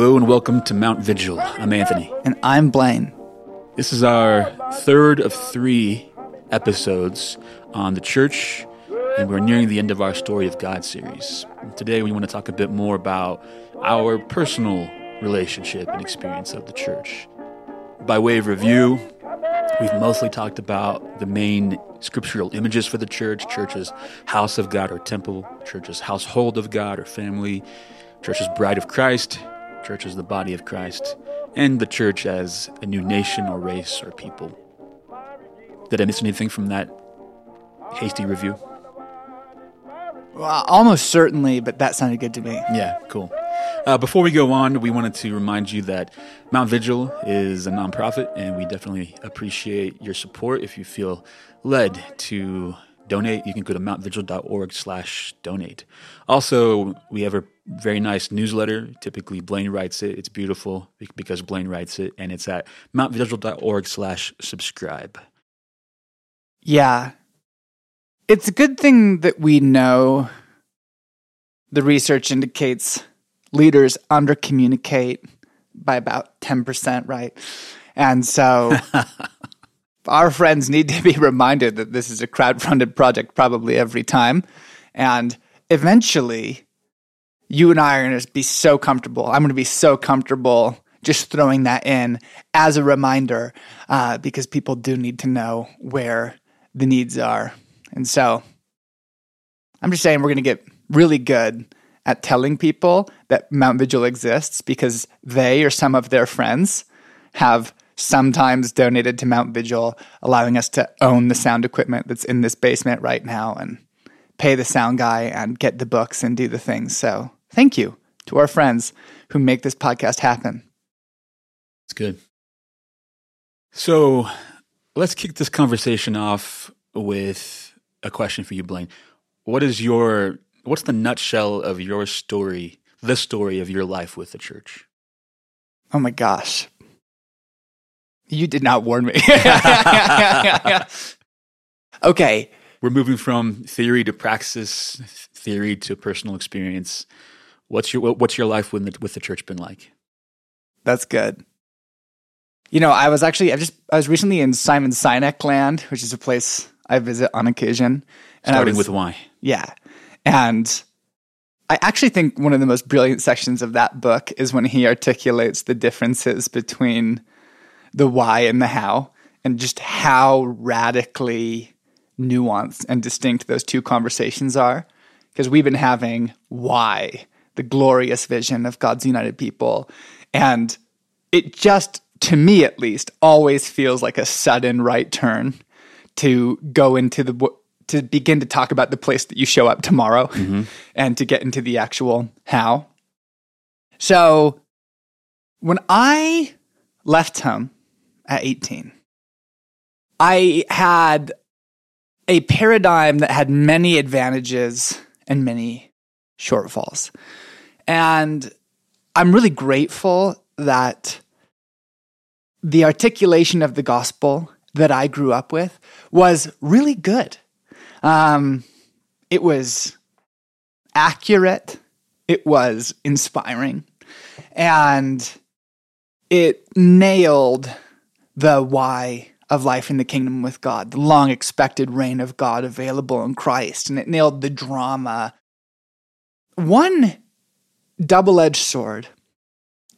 Hello and welcome to Mount Vigil. I'm Anthony. And I'm Blaine. This is our third of three episodes on the church, and we're nearing the end of our Story of God series. Today, we want to talk a bit more about our personal relationship and experience of the church. By way of review, we've mostly talked about the main scriptural images for the church church's house of God or temple, church's household of God or family, church's bride of Christ, church as the body of Christ, and the church as a new nation or race or people. Did I miss anything from that hasty review? Well, almost certainly, but that sounded good to me. Yeah, cool. Uh, before we go on, we wanted to remind you that Mount Vigil is a nonprofit, and we definitely appreciate your support. If you feel led to donate, you can go to mountvigil.org slash donate. Also, we have a very nice newsletter. Typically, Blaine writes it. It's beautiful because Blaine writes it, and it's at mountvigil.org slash subscribe. Yeah. It's a good thing that we know the research indicates leaders under communicate by about 10%, right? And so our friends need to be reminded that this is a crowd-funded project probably every time. And eventually, you and I are going to be so comfortable. I'm going to be so comfortable just throwing that in as a reminder uh, because people do need to know where the needs are. And so I'm just saying we're going to get really good at telling people that Mount Vigil exists because they or some of their friends have sometimes donated to Mount Vigil, allowing us to own the sound equipment that's in this basement right now and pay the sound guy and get the books and do the things. So thank you to our friends who make this podcast happen. It's good. So let's kick this conversation off with a question for you, Blaine. What is your what's the nutshell of your story, the story of your life with the church? Oh my gosh. You did not warn me. okay. We're moving from theory to praxis, theory to personal experience. What's your what's your life with the, with the church been like? That's good. You know, I was actually I just I was recently in Simon Sinek land, which is a place I visit on occasion. And Starting was, with why? Yeah. And I actually think one of the most brilliant sections of that book is when he articulates the differences between the why and the how and just how radically nuanced and distinct those two conversations are. Because we've been having why, the glorious vision of God's united people. And it just, to me at least, always feels like a sudden right turn to go into the to begin to talk about the place that you show up tomorrow mm-hmm. and to get into the actual how. So when I left home at 18, I had a paradigm that had many advantages and many shortfalls. And I'm really grateful that the articulation of the gospel that I grew up with was really good. Um, it was accurate, it was inspiring, and it nailed the why of life in the kingdom with God, the long expected reign of God available in Christ, and it nailed the drama. One double edged sword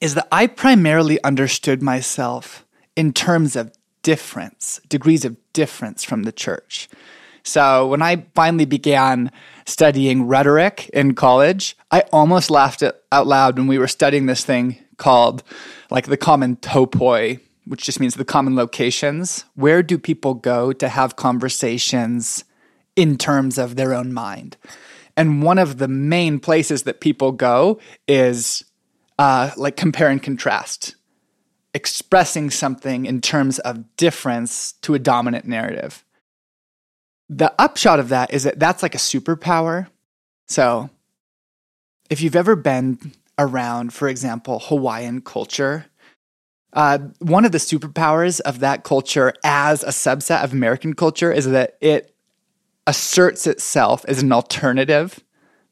is that I primarily understood myself in terms of difference, degrees of difference from the church. So when I finally began studying rhetoric in college, I almost laughed out loud when we were studying this thing called like the common topoi, which just means the common locations. Where do people go to have conversations in terms of their own mind? And one of the main places that people go is uh, like compare and contrast, expressing something in terms of difference to a dominant narrative the upshot of that is that that's like a superpower. So, if you've ever been around, for example, Hawaiian culture, uh, one of the superpowers of that culture as a subset of American culture is that it asserts itself as an alternative,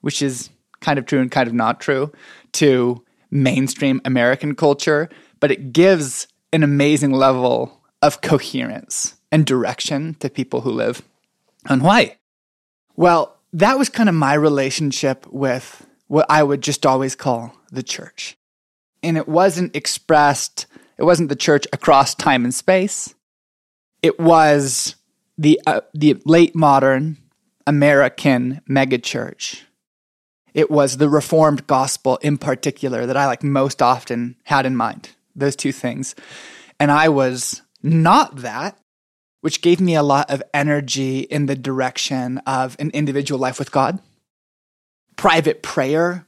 which is kind of true and kind of not true, to mainstream American culture, but it gives an amazing level of coherence and direction to people who live on Hawaii. Well, that was kind of my relationship with what I would just always call the church. And it wasn't expressed, it wasn't the church across time and space. It was the, uh, the late modern American megachurch. It was the Reformed gospel in particular that I like most often had in mind, those two things. And I was not that, which gave me a lot of energy in the direction of an individual life with God, private prayer,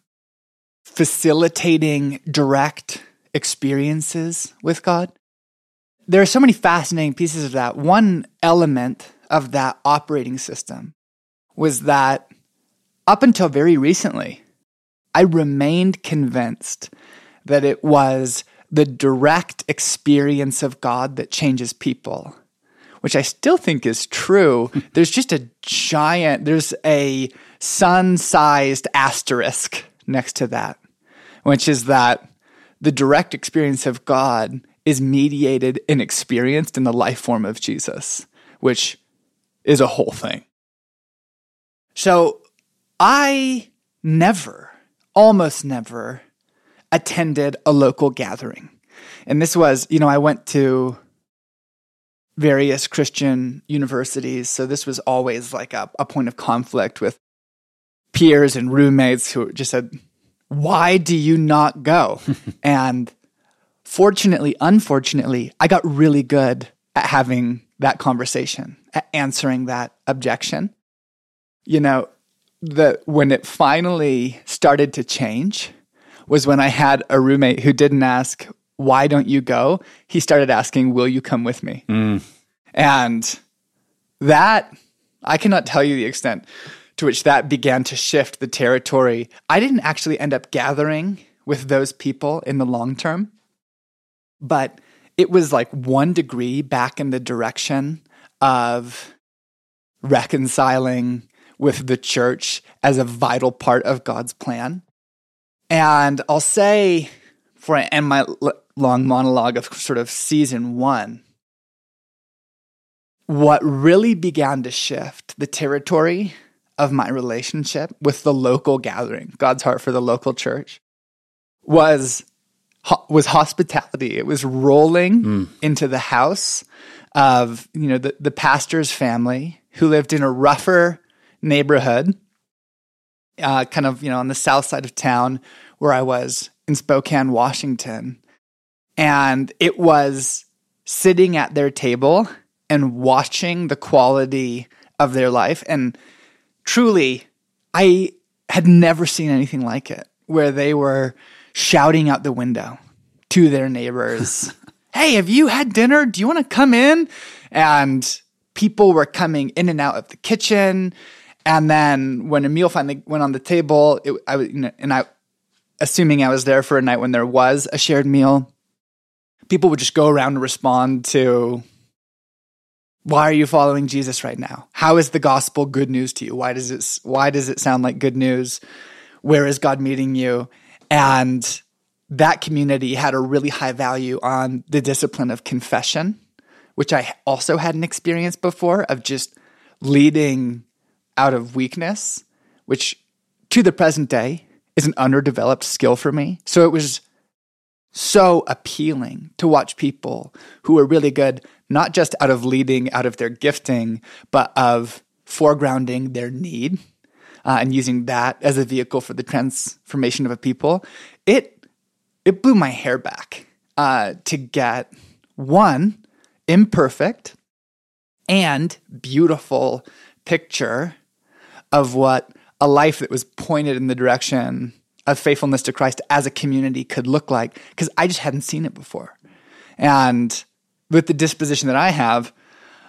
facilitating direct experiences with God. There are so many fascinating pieces of that. One element of that operating system was that up until very recently, I remained convinced that it was the direct experience of God that changes people, which I still think is true. there's just a giant, there's a sun sized asterisk next to that, which is that the direct experience of God is mediated and experienced in the life form of Jesus, which is a whole thing. So I never, almost never, attended a local gathering. And this was, you know, I went to various Christian universities. So this was always like a, a point of conflict with peers and roommates who just said, Why do you not go? and fortunately, unfortunately, I got really good at having that conversation, at answering that objection. You know, that when it finally started to change, was when I had a roommate who didn't ask, Why don't you go? He started asking, Will you come with me? Mm. And that, I cannot tell you the extent to which that began to shift the territory. I didn't actually end up gathering with those people in the long term, but it was like one degree back in the direction of reconciling with the church as a vital part of God's plan. And I'll say, for I end my long monologue of sort of season one, what really began to shift the territory of my relationship with the local gathering, God's heart for the local church, was was hospitality. It was rolling mm. into the house of you know the, the pastor's family who lived in a rougher neighborhood uh, kind of, you know, on the south side of town where I was in Spokane, Washington. And it was sitting at their table and watching the quality of their life. And truly, I had never seen anything like it where they were shouting out the window to their neighbors, Hey, have you had dinner? Do you want to come in? And people were coming in and out of the kitchen. And then when a meal finally went on the table, it, I was, you know, and I, assuming I was there for a night when there was a shared meal, people would just go around and respond to, "Why are you following Jesus right now? How is the gospel good news to you? Why does it Why does it sound like good news? Where is God meeting you?" And that community had a really high value on the discipline of confession, which I also hadn't experienced before of just leading out of weakness, which to the present day is an underdeveloped skill for me. So it was so appealing to watch people who were really good, not just out of leading out of their gifting, but of foregrounding their need uh, and using that as a vehicle for the transformation of a people. It it blew my hair back uh, to get one imperfect and beautiful picture of what a life that was pointed in the direction of faithfulness to Christ as a community could look like because I just hadn't seen it before. And with the disposition that I have,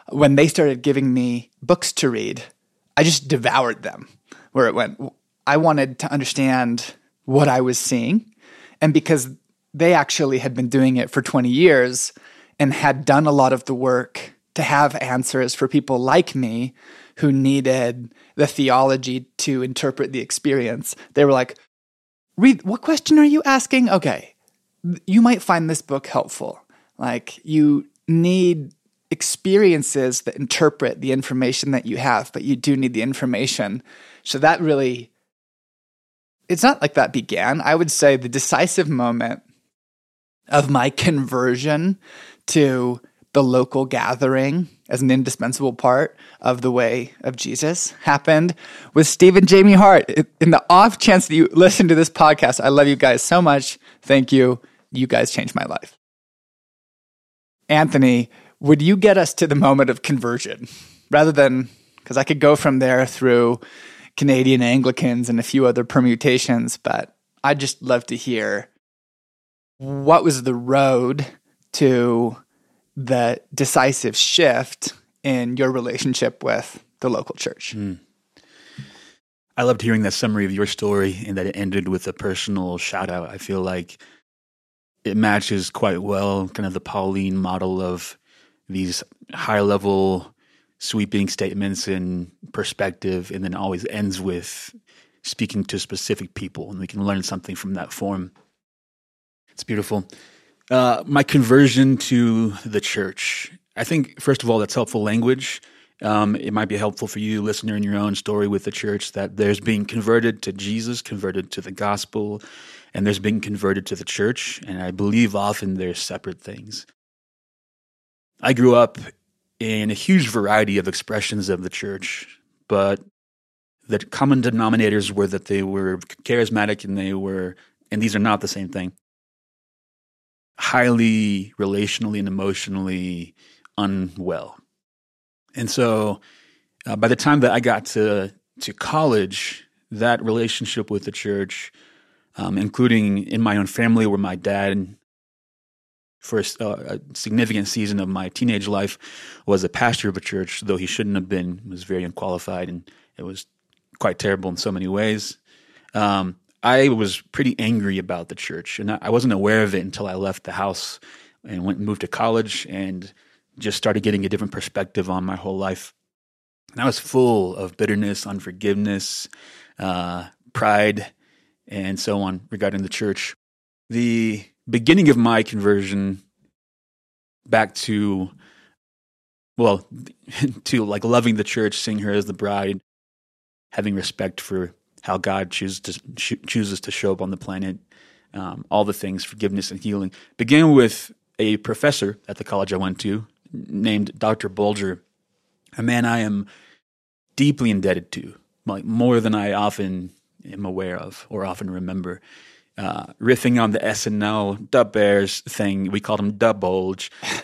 when they started giving me books to read, I just devoured them. Where it went, I wanted to understand what I was seeing. And because they actually had been doing it for 20 years and had done a lot of the work to have answers for people like me who needed the theology to interpret the experience. They were like, read what question are you asking? Okay. You might find this book helpful. Like you need experiences that interpret the information that you have, but you do need the information. So that really it's not like that began. I would say the decisive moment of my conversion to the local gathering as an indispensable part of the way of Jesus happened with Steve and Jamie Hart. In the off chance that you listen to this podcast, I love you guys so much. Thank you. You guys changed my life. Anthony, would you get us to the moment of conversion rather than because I could go from there through Canadian Anglicans and a few other permutations, but I'd just love to hear what was the road to the decisive shift in your relationship with the local church. Mm. I loved hearing that summary of your story and that it ended with a personal shout out. I feel like it matches quite well kind of the Pauline model of these high level sweeping statements and perspective and then always ends with speaking to specific people and we can learn something from that form. It's beautiful. Uh, my conversion to the church. I think, first of all, that's helpful language. Um, it might be helpful for you, listener, in your own story with the church, that there's being converted to Jesus, converted to the gospel, and there's being converted to the church. And I believe often they're separate things. I grew up in a huge variety of expressions of the church, but the common denominators were that they were charismatic and they were, and these are not the same thing highly relationally and emotionally unwell. And so uh, by the time that I got to, to college, that relationship with the church, um, including in my own family, where my dad, for a, uh, a, significant season of my teenage life, was a pastor of a church, though he shouldn't have been, was very unqualified, and it was quite terrible in so many ways. Um, I was pretty angry about the church, and I wasn't aware of it until I left the house and went and moved to college and just started getting a different perspective on my whole life. And I was full of bitterness, unforgiveness, uh, pride, and so on regarding the church. The beginning of my conversion back to, well, to like loving the church, seeing her as the bride, having respect for how God chooses to chooses to show up on the planet, um, all the things, forgiveness and healing. Began with a professor at the college I went to named Dr. Bulger, a man I am deeply indebted to, like more than I often am aware of or often remember. Uh, riffing on the SNL Da Bears thing, we called him Da Bulge,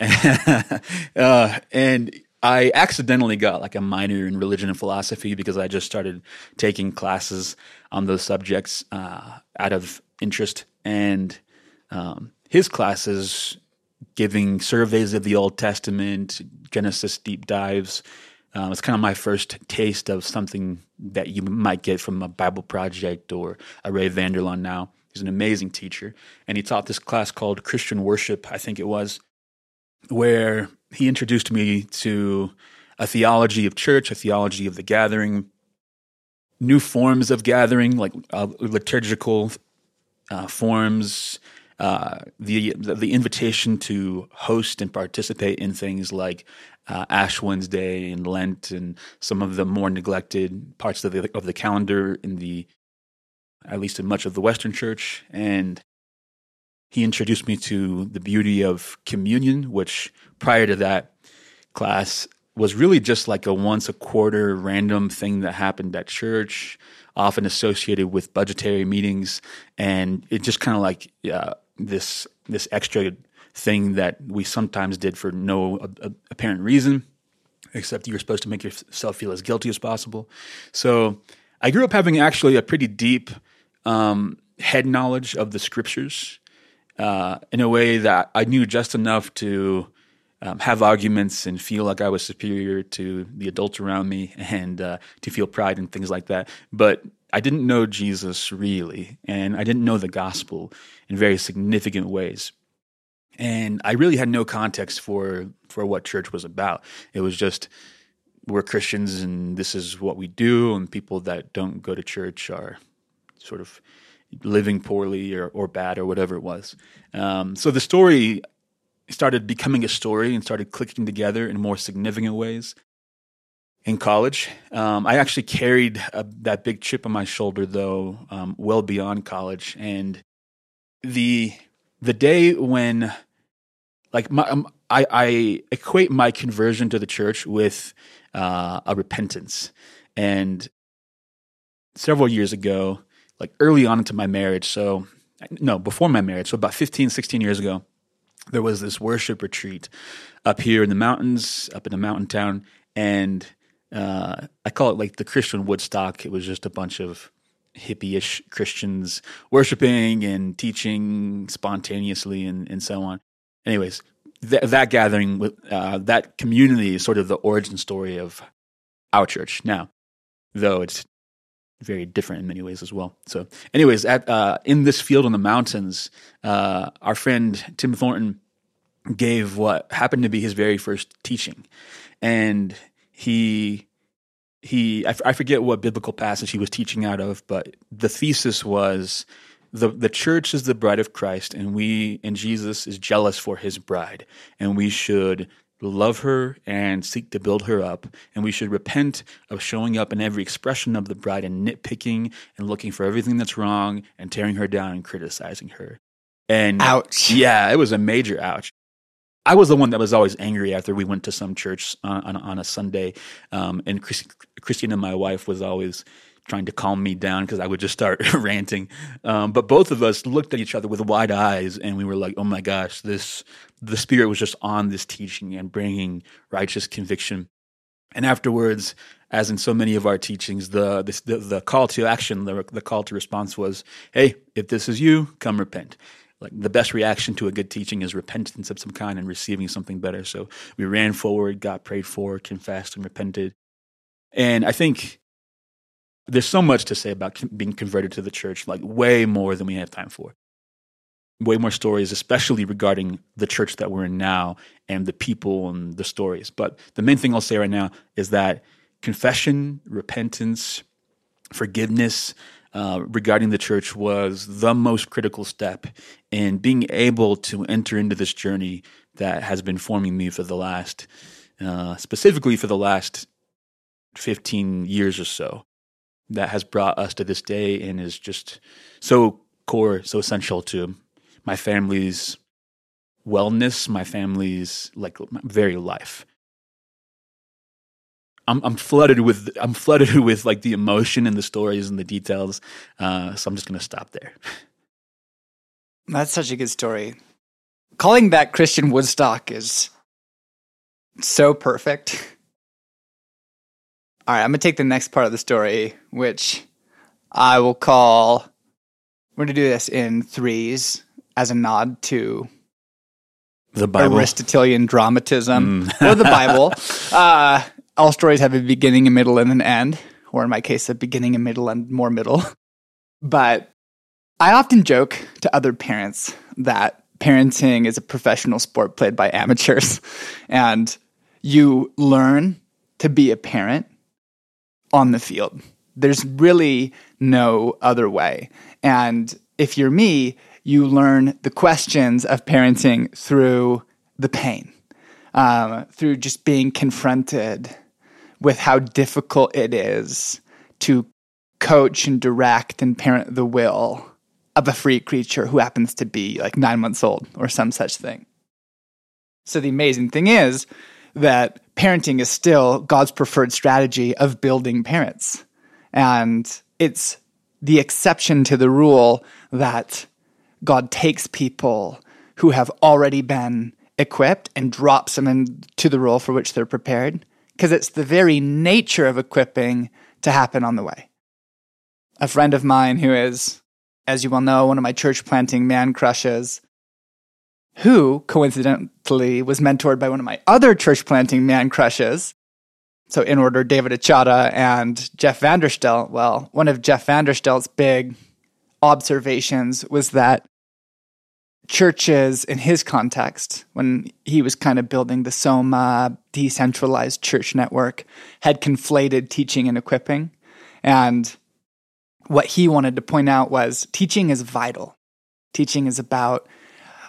uh, and I accidentally got like a minor in religion and philosophy because I just started taking classes on those subjects uh, out of interest. And um, his classes, giving surveys of the Old Testament, Genesis deep dives, uh, it's kind of my first taste of something that you might get from a Bible Project or a Ray Vander Laan now. He's an amazing teacher. And he taught this class called Christian Worship, I think it was, where he introduced me to a theology of church, a theology of the gathering, new forms of gathering, like uh, liturgical uh, forms, uh, the, the invitation to host and participate in things like uh, Ash Wednesday and Lent, and some of the more neglected parts of the of the calendar in the at least in much of the Western Church, and he introduced me to the beauty of communion, which prior to that class was really just like a once a quarter random thing that happened at church, often associated with budgetary meetings, and it just kind of like uh, this this extra thing that we sometimes did for no apparent reason, except you're supposed to make yourself feel as guilty as possible. So I grew up having actually a pretty deep um, head knowledge of the scriptures uh, in a way that I knew just enough to um, have arguments and feel like I was superior to the adults around me and uh, to feel pride and things like that. But I didn't know Jesus really, and I didn't know the gospel in very significant ways. And I really had no context for for what church was about. It was just we're Christians and this is what we do, and people that don't go to church are sort of living poorly or, or bad or whatever it was. Um, so the story started becoming a story and started clicking together in more significant ways. In college, um, I actually carried a, that big chip on my shoulder, though, um, well beyond college. And the the day when, like, my, um, I, I equate my conversion to the church with uh, a repentance. And several years ago, like early on into my marriage, so no, before my marriage, so about 15, 16 years ago, there was this worship retreat up here in the mountains, up in a mountain town, and uh, I call it like the Christian Woodstock. It was just a bunch of hippie-ish Christians worshiping and teaching spontaneously and, and so on. Anyways, th- that gathering, uh, that community is sort of the origin story of our church now, though it's very different in many ways as well. So, anyways, at uh, in this field on the mountains, uh, our friend Tim Thornton gave what happened to be his very first teaching, and he he I, f- I forget what biblical passage he was teaching out of, but the thesis was the the church is the bride of Christ, and we and Jesus is jealous for his bride, and we should love her and seek to build her up, and we should repent of showing up in every expression of the bride and nitpicking and looking for everything that's wrong and tearing her down and criticizing her. And ouch, yeah, it was a major ouch. I was the one that was always angry after we went to some church on, on, on a Sunday, um, and Chris, Christina, my wife, was always trying to calm me down because I would just start ranting. Um, but both of us looked at each other with wide eyes, and we were like, "Oh my gosh, this the Spirit was just on this teaching and bringing righteous conviction." And afterwards, as in so many of our teachings, the the, the call to action, the, the call to response was, "Hey, if this is you, come repent." Like the best reaction to a good teaching is repentance of some kind and receiving something better. So we ran forward, got prayed for, confessed, and repented. And I think there's so much to say about being converted to the church, like way more than we have time for. Way more stories, especially regarding the church that we're in now and the people and the stories. But the main thing I'll say right now is that confession, repentance, forgiveness uh, regarding the church was the most critical step in being able to enter into this journey that has been forming me for the last, uh, specifically for the last 15 years or so that has brought us to this day and is just so core, so essential to my family's wellness, my family's like my very life. I'm I'm flooded with I'm flooded with like the emotion and the stories and the details. Uh, so I'm just gonna stop there. That's such a good story. Calling that Christian Woodstock is so perfect. All right, I'm gonna take the next part of the story, which I will call. We're gonna do this in threes as a nod to the Bible, Aristotelian dramatism, mm. or the Bible. Uh, all stories have a beginning, a middle, and an end, or in my case, a beginning, a middle, and more middle. But I often joke to other parents that parenting is a professional sport played by amateurs, and you learn to be a parent on the field. There's really no other way. And if you're me, you learn the questions of parenting through the pain, um, through just being confronted with how difficult it is to coach and direct and parent the will of a free creature who happens to be like nine months old or some such thing. So the amazing thing is, that parenting is still God's preferred strategy of building parents. And it's the exception to the rule that God takes people who have already been equipped and drops them into the role for which they're prepared, because it's the very nature of equipping to happen on the way. A friend of mine who is, as you well know, one of my church planting man crushes who coincidentally was mentored by one of my other church planting man crushes. So, in order, David Achata and Jeff Vanderstelt. Well, one of Jeff Vanderstelt's big observations was that churches, in his context, when he was kind of building the Soma decentralized church network, had conflated teaching and equipping. And what he wanted to point out was teaching is vital. Teaching is about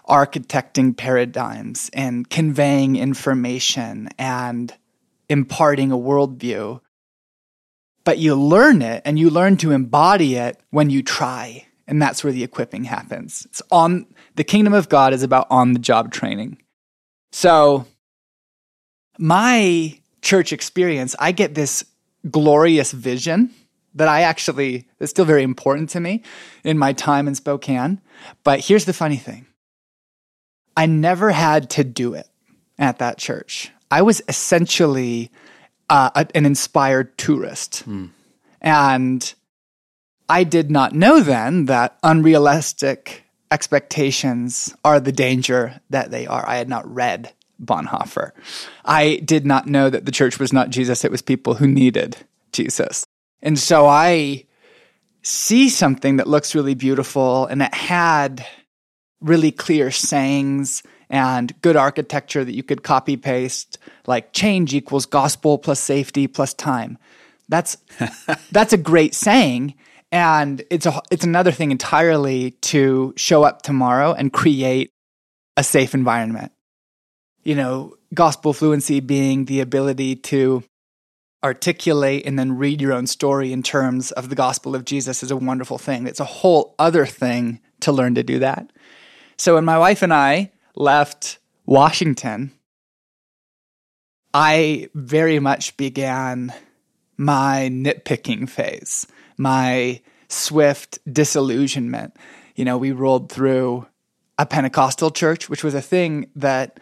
architecting paradigms and conveying information and imparting a worldview. But you learn it and you learn to embody it when you try. And that's where the equipping happens. It's on the kingdom of God is about on the job training. So my church experience, I get this glorious vision that I actually is still very important to me in my time in Spokane. But here's the funny thing. I never had to do it at that church. I was essentially uh, an inspired tourist. Mm. And I did not know then that unrealistic expectations are the danger that they are. I had not read Bonhoeffer. I did not know that the church was not Jesus, it was people who needed Jesus. And so I see something that looks really beautiful and it had really clear sayings and good architecture that you could copy paste like change equals gospel plus safety plus time that's that's a great saying and it's a it's another thing entirely to show up tomorrow and create a safe environment you know gospel fluency being the ability to articulate and then read your own story in terms of the gospel of Jesus is a wonderful thing. It's a whole other thing to learn to do that. So when my wife and I left Washington, I very much began my nitpicking phase, my swift disillusionment. You know, we rolled through a Pentecostal church, which was a thing that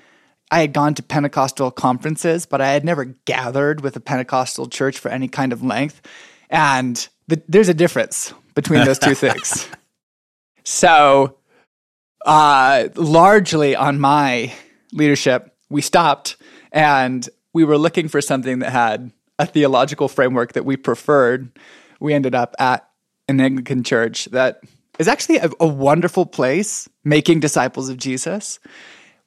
I had gone to Pentecostal conferences, but I had never gathered with a Pentecostal church for any kind of length. And the, there's a difference between those two things. So, uh, largely on my leadership, we stopped and we were looking for something that had a theological framework that we preferred. We ended up at an Anglican church that is actually a, a wonderful place making disciples of Jesus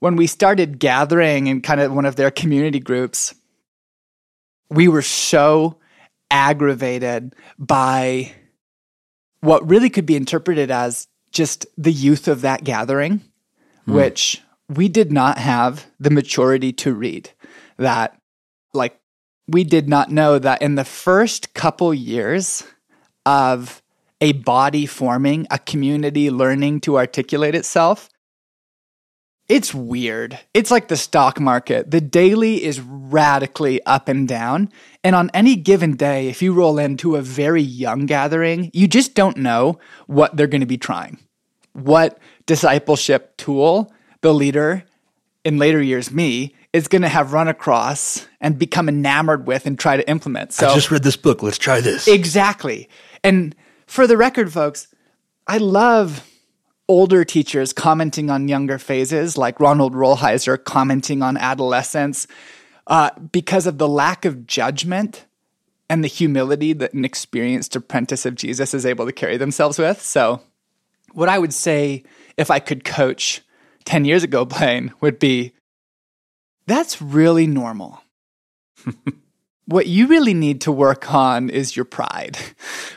when we started gathering in kind of one of their community groups, we were so aggravated by what really could be interpreted as just the youth of that gathering, mm. which we did not have the maturity to read. That, like, we did not know that in the first couple years of a body forming, a community learning to articulate itself, it's weird. It's like the stock market. The daily is radically up and down. And on any given day, if you roll into a very young gathering, you just don't know what they're going to be trying. What discipleship tool the leader, in later years, me, is going to have run across and become enamored with and try to implement. So I just read this book. Let's try this. Exactly. And for the record, folks, I love older teachers commenting on younger phases, like Ronald Rolheiser commenting on adolescence, uh, because of the lack of judgment and the humility that an experienced apprentice of Jesus is able to carry themselves with. So, what I would say if I could coach 10 years ago, Blaine, would be that's really normal. what you really need to work on is your pride.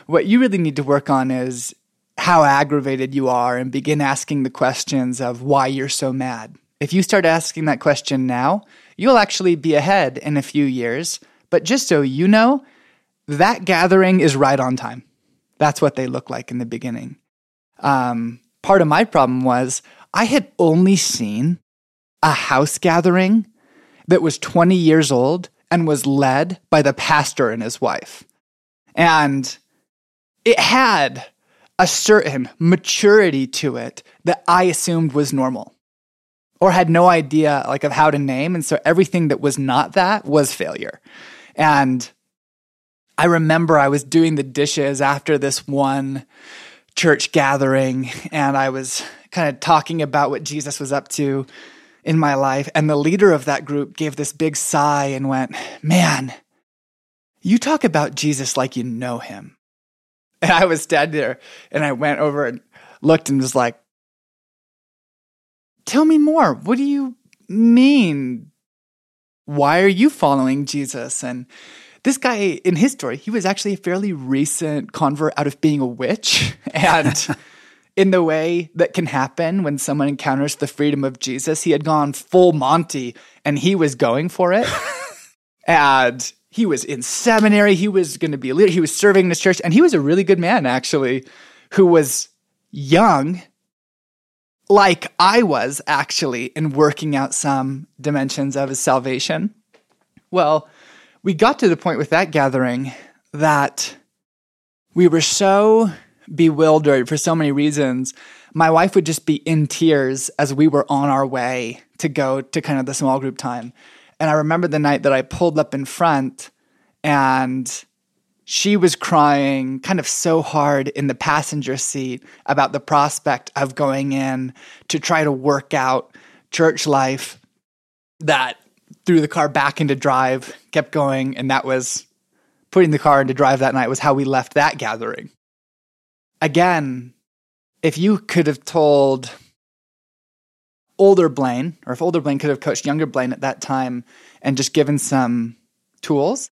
What you really need to work on is how aggravated you are and begin asking the questions of why you're so mad. If you start asking that question now, you'll actually be ahead in a few years. But just so you know, that gathering is right on time. That's what they look like in the beginning. Um, part of my problem was I had only seen a house gathering that was 20 years old and was led by the pastor and his wife. And it had a certain maturity to it that I assumed was normal or had no idea like of how to name and so everything that was not that was failure. And I remember I was doing the dishes after this one church gathering and I was kind of talking about what Jesus was up to in my life and the leader of that group gave this big sigh and went, "Man, you talk about Jesus like you know him." And I was standing there and I went over and looked and was like, Tell me more. What do you mean? Why are you following Jesus? And this guy in his story, he was actually a fairly recent convert out of being a witch. And in the way that can happen when someone encounters the freedom of Jesus, he had gone full Monty and he was going for it. and he was in seminary. He was going to be a leader. He was serving in his church. And he was a really good man, actually, who was young, like I was actually, in working out some dimensions of his salvation. Well, we got to the point with that gathering that we were so bewildered for so many reasons. My wife would just be in tears as we were on our way to go to kind of the small group time. And I remember the night that I pulled up in front and she was crying kind of so hard in the passenger seat about the prospect of going in to try to work out church life that threw the car back into drive, kept going, and that was putting the car into drive that night was how we left that gathering. Again, if you could have told older Blaine, or if older Blaine could have coached younger Blaine at that time and just given some tools,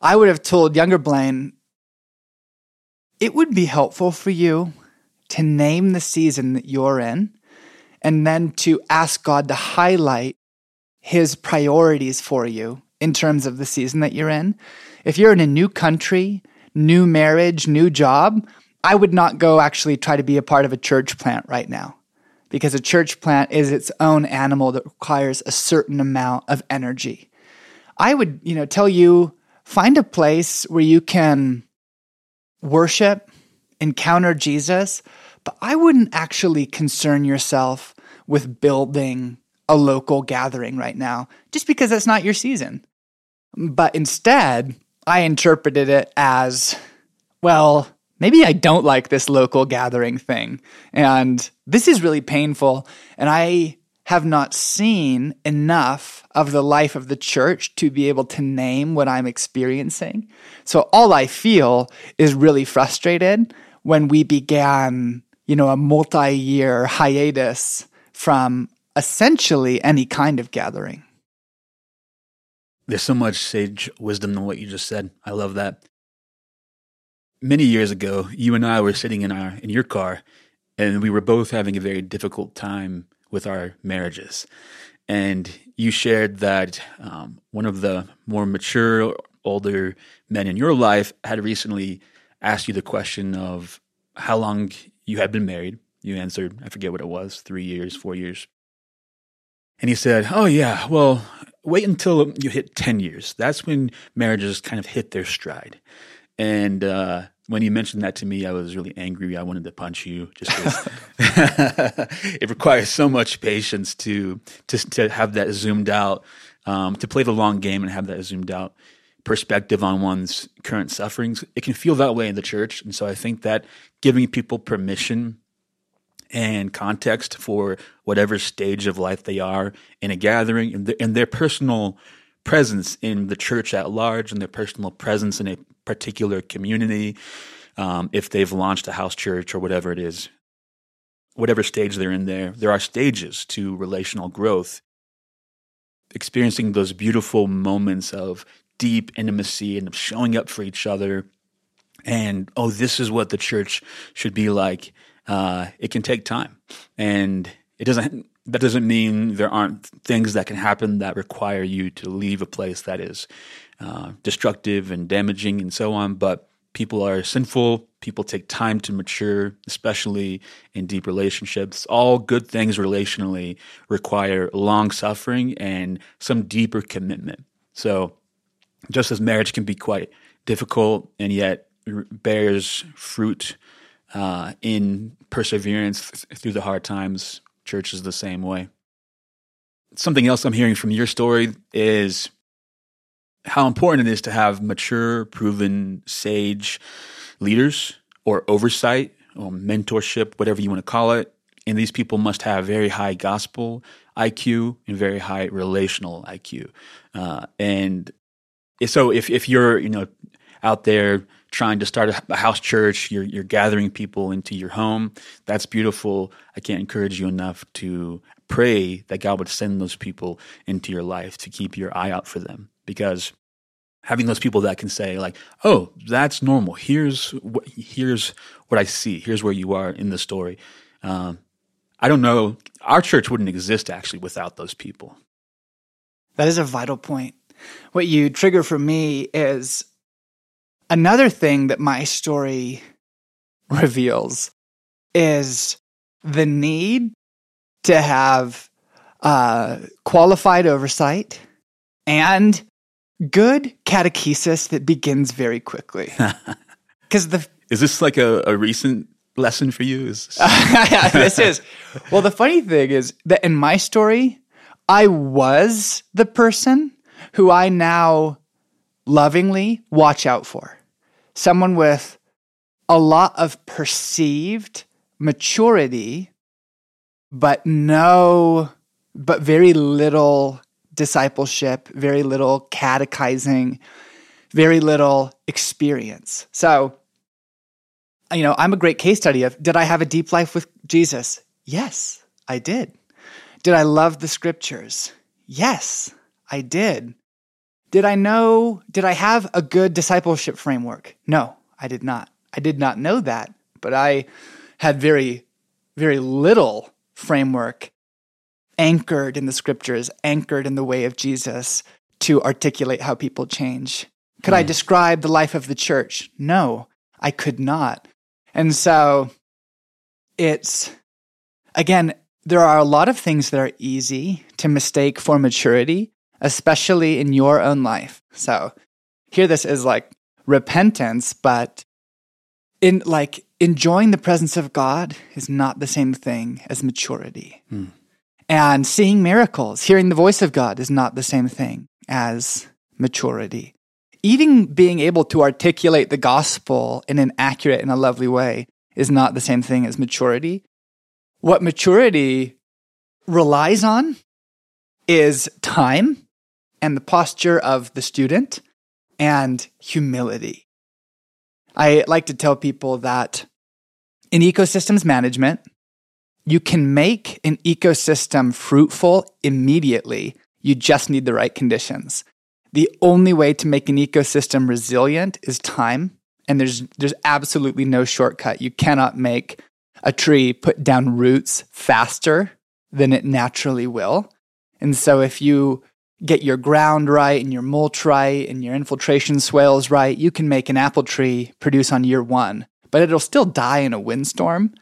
I would have told younger Blaine, it would be helpful for you to name the season that you're in and then to ask God to highlight his priorities for you in terms of the season that you're in. If you're in a new country, new marriage, new job, I would not go actually try to be a part of a church plant right now because a church plant is its own animal that requires a certain amount of energy. I would, you know, tell you find a place where you can worship, encounter Jesus, but I wouldn't actually concern yourself with building a local gathering right now just because that's not your season. But instead, I interpreted it as well, maybe I don't like this local gathering thing. And this is really painful. And I have not seen enough of the life of the church to be able to name what I'm experiencing. So all I feel is really frustrated when we began, you know, a multi year hiatus from essentially any kind of gathering. There's so much sage wisdom in what you just said. I love that. Many years ago, you and I were sitting in our in your car and we were both having a very difficult time with our marriages. And you shared that um, one of the more mature, older men in your life had recently asked you the question of how long you had been married. You answered, I forget what it was, three years, four years. And he said, Oh, yeah, well, wait until you hit 10 years. That's when marriages kind of hit their stride. And uh, when you mentioned that to me, I was really angry. I wanted to punch you just because it requires so much patience to, to, to have that zoomed out, um, to play the long game and have that zoomed out perspective on one's current sufferings. It can feel that way in the church. And so I think that giving people permission and context for whatever stage of life they are in a gathering and, and their personal presence in the church at large and their personal presence in a particular community, um, if they've launched a house church or whatever it is, whatever stage they're in there, there are stages to relational growth. Experiencing those beautiful moments of deep intimacy and of showing up for each other. And, oh, this is what the church should be like uh, it can take time, and it doesn't. That doesn't mean there aren't things that can happen that require you to leave a place that is uh, destructive and damaging and so on. But people are sinful. People take time to mature, especially in deep relationships. All good things relationally require long suffering and some deeper commitment. So, just as marriage can be quite difficult and yet bears fruit uh, in perseverance through the hard times. Church is the same way. Something else I'm hearing from your story is how important it is to have mature, proven, sage leaders or oversight or mentorship, whatever you want to call it. And these people must have very high gospel IQ and very high relational IQ. Uh, and so if, if you're, you know, out there trying to start a house church, you're, you're gathering people into your home. That's beautiful. I can't encourage you enough to pray that God would send those people into your life to keep your eye out for them because having those people that can say like, "Oh, that's normal. Here's what here's what I see. Here's where you are in the story." Um, I don't know. Our church wouldn't exist actually without those people. That is a vital point. What you trigger for me is another thing that my story reveals is the need to have uh, qualified oversight and good catechesis that begins very quickly. Because the is this like a, a recent lesson for you? Is this-, this is well. The funny thing is that in my story, I was the person who I now lovingly watch out for. Someone with a lot of perceived maturity, but no, but very little discipleship, very little catechizing, very little experience. So, you know, I'm a great case study of did I have a deep life with Jesus? Yes, I did. Did I love the scriptures? Yes, I did. Did I know, did I have a good discipleship framework? No, I did not. I did not know that, but I had very, very little framework anchored in the scriptures, anchored in the way of Jesus to articulate how people change. Could mm. I hmm. describe the life of the church? No, I could not. And so it's, again, there are a lot of things that are easy to mistake for maturity, especially in your own life. So here this is like repentance, but in like enjoying the presence of God is not the same thing as maturity. Hmm. And seeing miracles, hearing the voice of God is not the same thing as maturity. Even being able to articulate the gospel in an accurate and a lovely way is not the same thing as maturity. What maturity relies on is time and the posture of the student and humility. I like to tell people that in ecosystems management, you can make an ecosystem fruitful immediately. You just need the right conditions. The only way to make an ecosystem resilient is time. And there's, there's absolutely no shortcut. You cannot make a tree put down roots faster than it naturally will. And so if you get your ground right and your mulch right and your infiltration swales right, you can make an apple tree produce on year one, but it'll still die in a windstorm.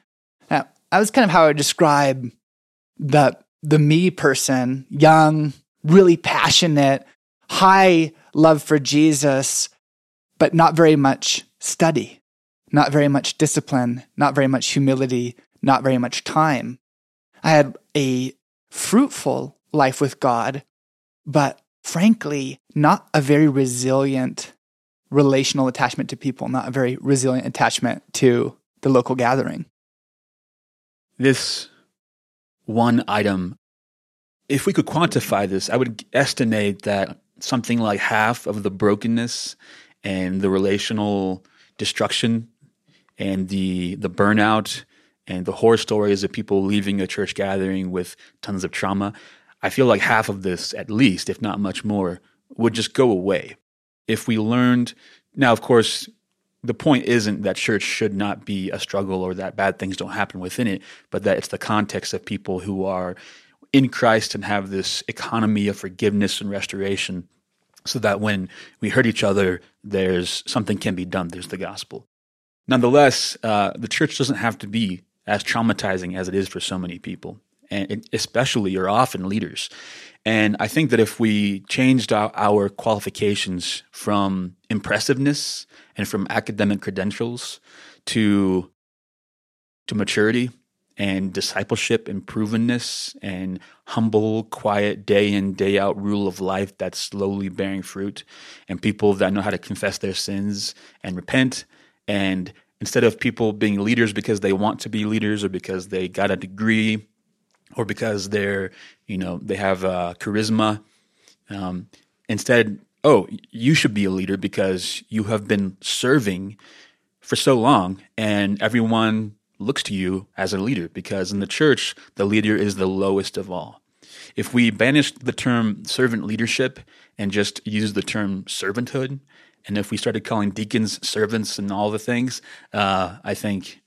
Now, that was kind of how I would describe the the me person, young, really passionate, high love for Jesus, but not very much study, not very much discipline, not very much humility, not very much time. I had a fruitful life with God, but frankly, not a very resilient relational attachment to people, not a very resilient attachment to the local gathering. This one item, if we could quantify this, I would estimate that something like half of the brokenness and the relational destruction and the the burnout and the horror stories of people leaving a church gathering with tons of trauma, I feel like half of this, at least, if not much more, would just go away. If we learned, now, of course, the point isn't that church should not be a struggle or that bad things don't happen within it, but that it's the context of people who are in Christ and have this economy of forgiveness and restoration so that when we hurt each other, there's something can be done. There's the gospel. Nonetheless, uh, the church doesn't have to be as traumatizing as it is for so many people, and especially or often leaders. And I think that if we changed our, our qualifications from impressiveness and from academic credentials to to maturity and discipleship and provenness and humble, quiet, day in, day out rule of life that's slowly bearing fruit, and people that know how to confess their sins and repent and instead of people being leaders because they want to be leaders or because they got a degree or because they're you know they have uh, charisma um, instead oh you should be a leader because you have been serving for so long and everyone looks to you as a leader because in the church the leader is the lowest of all if we banished the term servant leadership and just used the term servanthood, and if we started calling deacons servants and all the things, uh, I think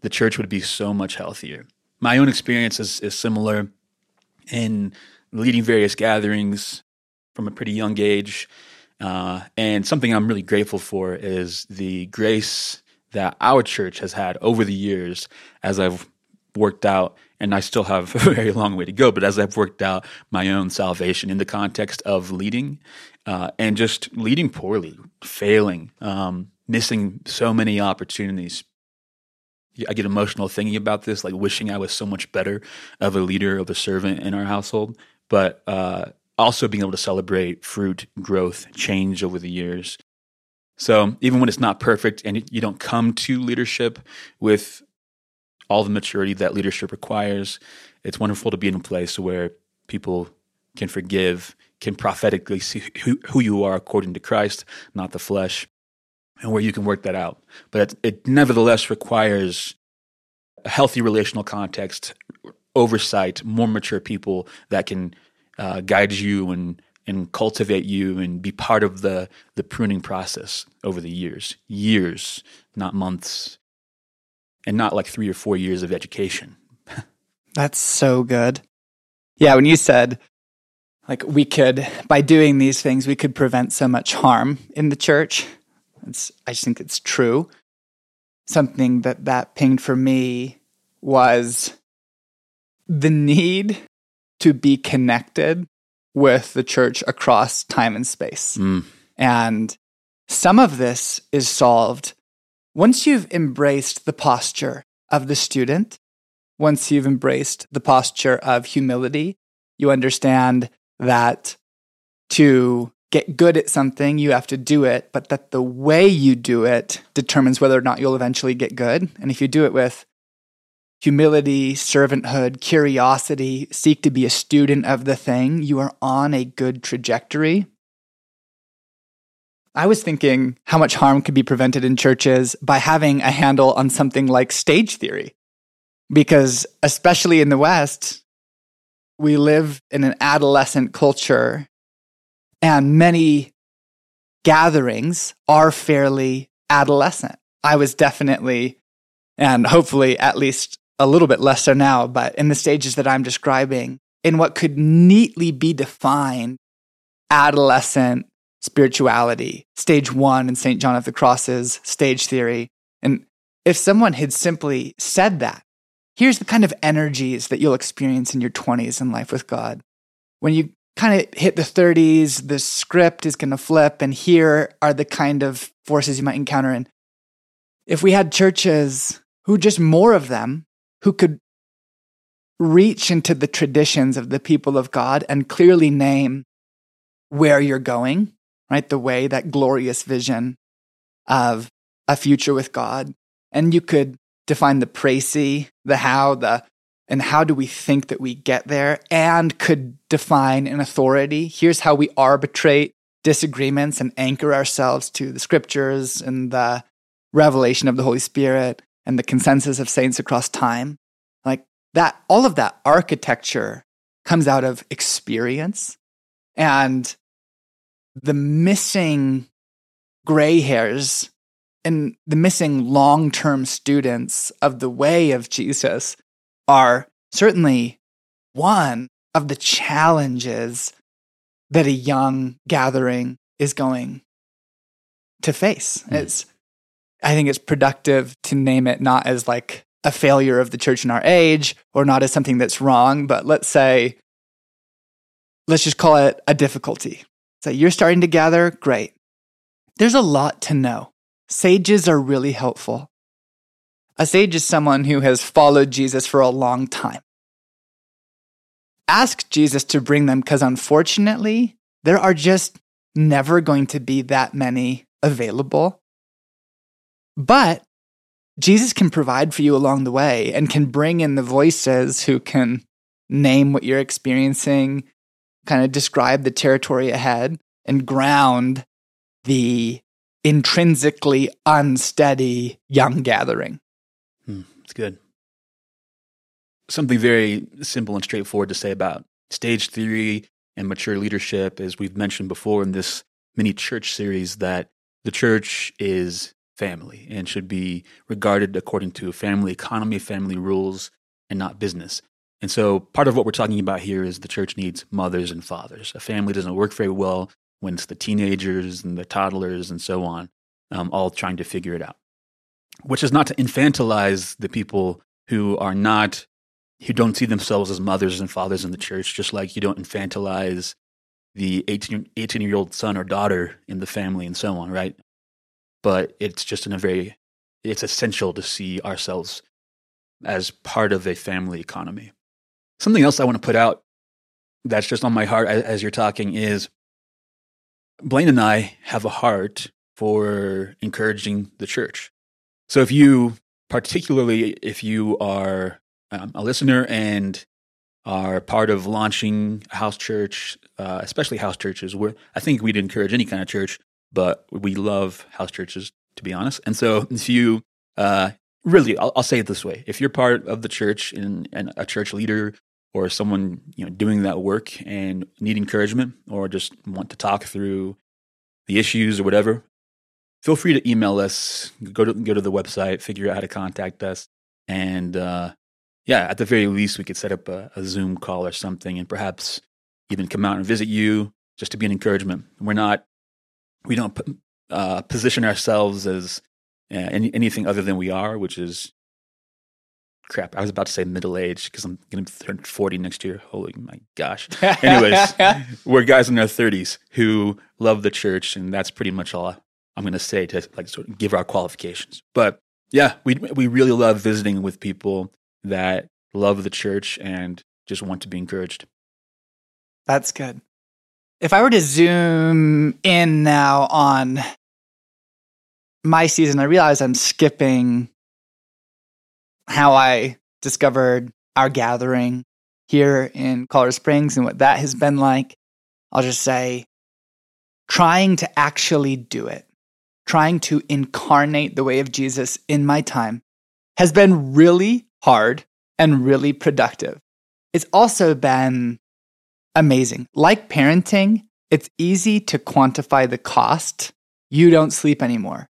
the church would be so much healthier. My own experience is, is similar in leading various gatherings from a pretty young age. Uh, and something I'm really grateful for is the grace that our church has had over the years as I've worked out, and I still have a very long way to go, but as I've worked out my own salvation in the context of leading uh, and just leading poorly, failing, um, missing so many opportunities. I get emotional thinking about this, like wishing I was so much better of a leader, of a servant in our household, but uh, also being able to celebrate fruit, growth, change over the years. So even when it's not perfect and you don't come to leadership with all the maturity that leadership requires, it's wonderful to be in a place where people can forgive, can prophetically see who, who you are according to Christ, not the flesh, and where you can work that out. But it, it nevertheless requires a healthy relational context, oversight, more mature people that can uh, guide you and and cultivate you and be part of the the pruning process over the years, years, not months, and not like three or four years of education. That's so good. Yeah, when you said like we could by doing these things we could prevent so much harm in the church. It's, I just think it's true. Something that that pinged for me was the need to be connected with the church across time and space. Mm. And some of this is solved once you've embraced the posture of the student, once you've embraced the posture of humility, you understand that to get good at something, you have to do it, but that the way you do it determines whether or not you'll eventually get good. And if you do it with humility, servanthood, curiosity, seek to be a student of the thing, you are on a good trajectory. I was thinking how much harm could be prevented in churches by having a handle on something like stage theory. Because, especially in the West, we live in an adolescent culture, and many gatherings are fairly adolescent. I was definitely, and hopefully at least a little bit less so now, but in the stages that I'm describing, in what could neatly be defined adolescent spirituality, stage one in St. John of the Cross's stage theory. And if someone had simply said that, here's the kind of energies that you'll experience in your 20s in life with God. When you kind of hit the 30s, the script is going to flip, and here are the kind of forces you might encounter. And if we had churches who just more of them, who could reach into the traditions of the people of God and clearly name where you're going right? The way, that glorious vision of a future with God. And you could define the praxis, the how, the and how do we think that we get there, and could define an authority. Here's how we arbitrate disagreements and anchor ourselves to the scriptures and the revelation of the Holy Spirit and the consensus of saints across time. Like that, all of that architecture comes out of experience. And the missing gray hairs and the missing long term students of the way of Jesus are certainly one of the challenges that a young gathering is going to face. Mm. It's, I think it's productive to name it not as like a failure of the church in our age or not as something that's wrong, but let's say, let's just call it a difficulty so you're starting to gather, great. There's a lot to know. Sages are really helpful. A sage is someone who has followed Jesus for a long time. Ask Jesus to bring them because unfortunately, there are just never going to be that many available. But Jesus can provide for you along the way and can bring in the voices who can name what you're experiencing, kind of describe the territory ahead and ground the intrinsically unsteady young gathering. Hmm, it's good. Something very simple and straightforward to say about stage theory and mature leadership, as we've mentioned before in this mini church series, that the church is family and should be regarded according to family economy, family rules, and not business. And so part of what we're talking about here is the church needs mothers and fathers. A family doesn't work very well when it's the teenagers and the toddlers and so on, um, all trying to figure it out. Which is not to infantilize the people who are not, who don't see themselves as mothers and fathers in the church, just like you don't infantilize the 18, 18 year old son or daughter in the family and so on, right? But it's just in a very, it's essential to see ourselves as part of a family economy. Something else I want to put out that's just on my heart as you're talking is Blaine and I have a heart for encouraging the church. So if you, particularly if you are um, a listener and are part of launching house church, uh, especially house churches, where I think we'd encourage any kind of church, but we love house churches, to be honest. And so if you uh, really, I'll, I'll, say it this way: if you're part of the church and, and a church leader or someone you know doing that work and need encouragement or just want to talk through the issues or whatever, feel free to email us. Go to go to the website, figure out how to contact us, and uh, yeah, at the very least, we could set up a, a, Zoom call or something, and perhaps even come out and visit you just to be an encouragement. We're not, we don't uh, position ourselves as uh, any, anything other than we are, which is crap. I was about to say middle age because I'm going to turn 40 next year. Holy my gosh. Anyways, we're guys in our 30s who love the church, and that's pretty much all I'm going to say to like sort of give our qualifications. But yeah, we we really love visiting with people that love the church and just want to be encouraged. That's good. If I were to zoom in now on my season, I realize I'm skipping how I discovered our gathering here in Colorado Springs and what that has been like. I'll just say trying to actually do it, trying to incarnate the way of Jesus in my time has been really hard and really productive. It's also been amazing. Like parenting, it's easy to quantify the cost. You don't sleep anymore.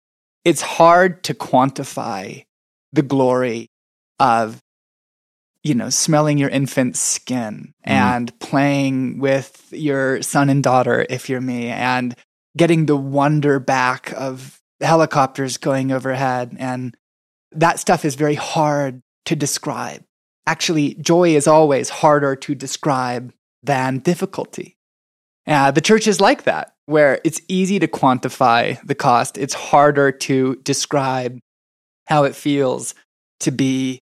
It's hard to quantify the glory of you know smelling your infant's skin mm. and playing with your son and daughter if you're me and getting the wonder back of helicopters going overhead. And that stuff is very hard to describe. Actually joy is always harder to describe than difficulty. Uh, the church is like that where it's easy to quantify the cost. It's harder to describe how it feels to be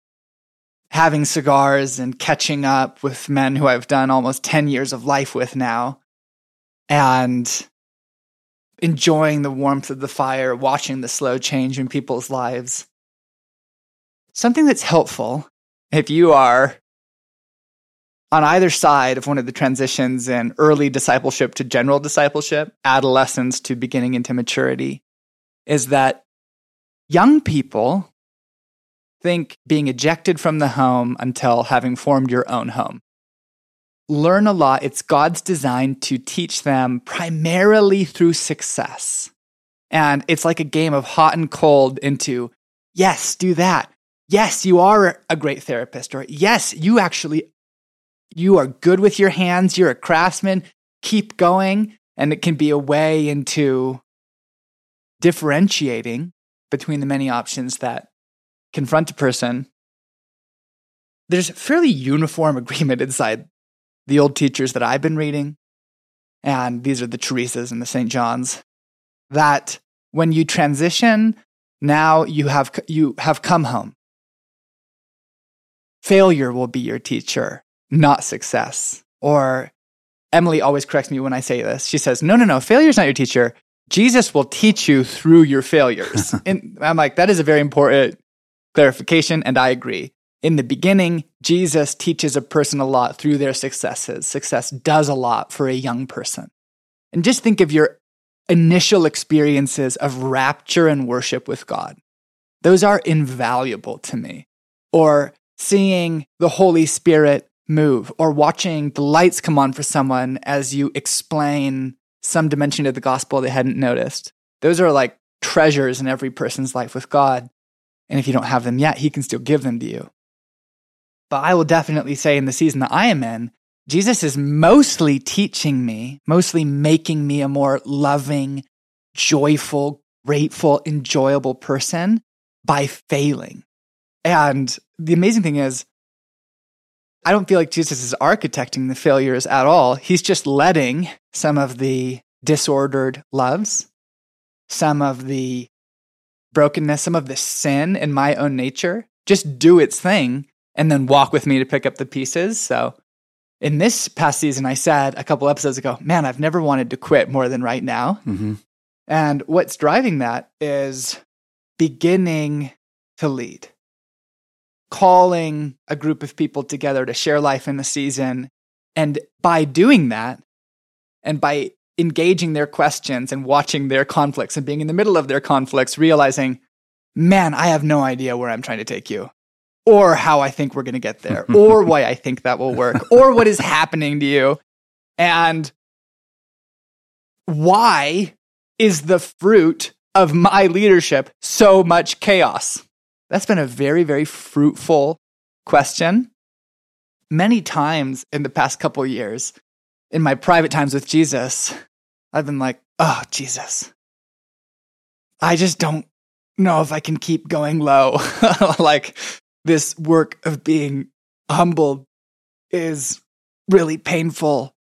having cigars and catching up with men who I've done almost 10 years of life with now. And enjoying the warmth of the fire, watching the slow change in people's lives. Something that's helpful if you are on either side of one of the transitions in early discipleship to general discipleship, adolescence to beginning into maturity, is that young people think being ejected from the home until having formed your own home. Learn a lot. It's God's design to teach them primarily through success. And it's like a game of hot and cold into, yes, do that. Yes, you are a great therapist. Or yes, you actually, you are good with your hands. You're a craftsman. Keep going. And it can be a way into differentiating between the many options that confront a person, there's fairly uniform agreement inside the old teachers that I've been reading, and these are the Teresas and the St. Johns, that when you transition, now you have, you have come home. Failure will be your teacher, not success. Or Emily always corrects me when I say this. She says, No, no, no, failure is not your teacher. Jesus will teach you through your failures. and I'm like, that is a very important clarification, and I agree. In the beginning, Jesus teaches a person a lot through their successes. Success does a lot for a young person. And just think of your initial experiences of rapture and worship with God. Those are invaluable to me. Or seeing the Holy Spirit move or watching the lights come on for someone as you explain some dimension of the gospel they hadn't noticed. Those are like treasures in every person's life with God. And if you don't have them yet, He can still give them to you. But I will definitely say in the season that I am in, Jesus is mostly teaching me, mostly making me a more loving, joyful, grateful, enjoyable person by failing. And the amazing thing is, I don't feel like Jesus is architecting the failures at all. He's just letting some of the disordered loves, some of the brokenness, some of the sin in my own nature just do its thing and then walk with me to pick up the pieces. So in this past season, I said a couple episodes ago, man, I've never wanted to quit more than right now. Mm-hmm. And what's driving that is beginning to lead, calling a group of people together to share life in the season. And by doing that, and by engaging their questions and watching their conflicts and being in the middle of their conflicts, realizing, man, I have no idea where I'm trying to take you or how I think we're going to get there, or why I think that will work, or what is happening to you. And why is the fruit of my leadership so much chaos? That's been a very, very fruitful question. Many times in the past couple years, in my private times with Jesus, I've been like, oh, Jesus, I just don't know if I can keep going low. like, this work of being humbled is really painful.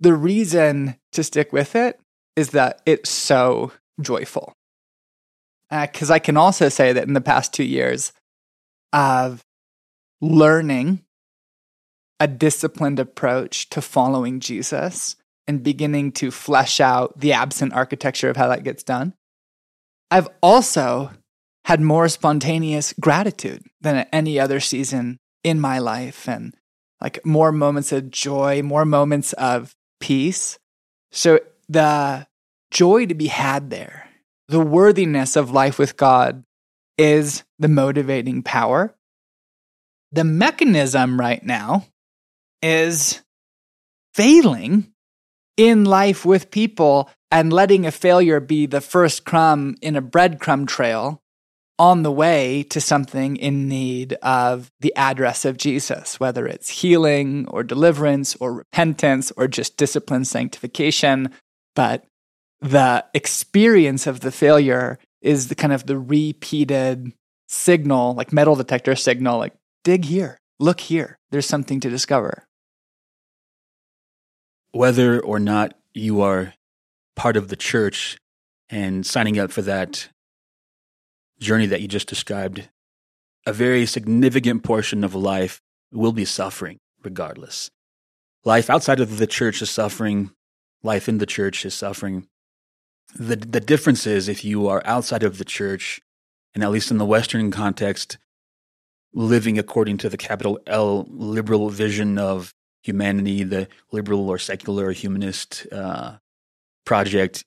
The reason to stick with it is that it's so joyful. Because uh, I can also say that in the past two years of learning a disciplined approach to following Jesus and beginning to flesh out the absent architecture of how that gets done, I've also had more spontaneous gratitude than at any other season in my life and like more moments of joy, more moments of peace. So the joy to be had there, the worthiness of life with God is the motivating power. The mechanism right now is failing in life with people and letting a failure be the first crumb in a breadcrumb trail on the way to something in need of the address of Jesus, whether it's healing or deliverance or repentance or just discipline sanctification. But the experience of the failure is the kind of the repeated signal, like metal detector signal, like dig here, look here, there's something to discover. Whether or not you are part of the church and signing up for that journey that you just described, a very significant portion of life will be suffering regardless. Life outside of the church is suffering, life in the church is suffering. The, the difference is if you are outside of the church, and at least in the Western context, living according to the capital L liberal vision of humanity, the liberal or secular humanist uh, project,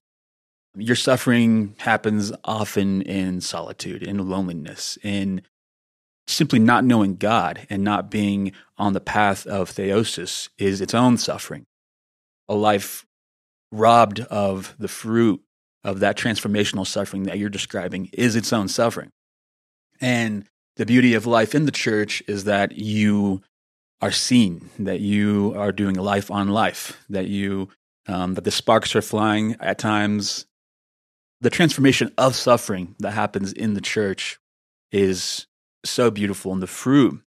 your suffering happens often in solitude, in loneliness, in simply not knowing God and not being on the path of theosis is its own suffering. A life robbed of the fruit of that transformational suffering that you're describing is its own suffering. And the beauty of life in the church is that you are seen, that you are doing life on life, that you um, that the sparks are flying at times, the transformation of suffering that happens in the church is so beautiful and the fruit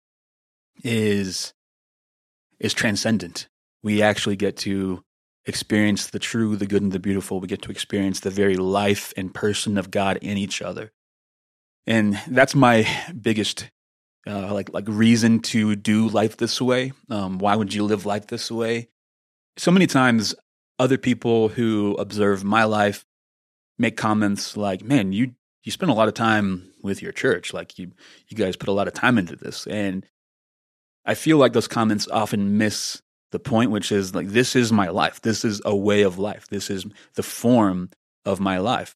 is is transcendent. We actually get to experience the true the good and the beautiful. We get to experience the very life and person of god in each other. And that's my biggest uh, like like reason to do life this way. Um, why would you live life this way? So many times other people who observe my life make comments like, "Man, you you spend a lot of time with your church. Like you you guys put a lot of time into this." And I feel like those comments often miss the point, which is like, this is my life. This is a way of life. This is the form of my life.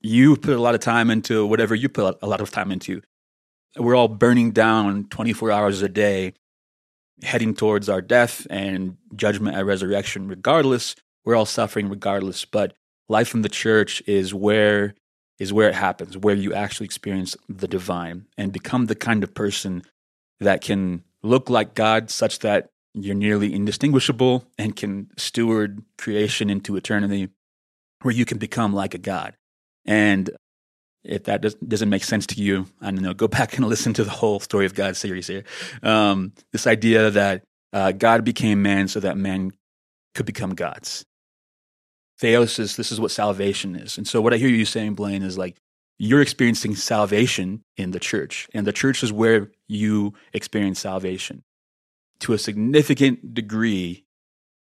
You put a lot of time into whatever you put a lot of time into. We're all burning down 24 hours a day heading towards our death and judgment and resurrection regardless. We're all suffering regardless, but life in the church is where is where it happens, where you actually experience the divine and become the kind of person that can look like God such that you're nearly indistinguishable and can steward creation into eternity, where you can become like a God. And if that does, doesn't make sense to you, I don't know, go back and listen to the whole Story of God series here. Um, this idea that uh, God became man so that man could become gods. Theosis, this is what salvation is. And so what I hear you saying, Blaine, is like you're experiencing salvation in the church, and the church is where you experience salvation. To a significant degree,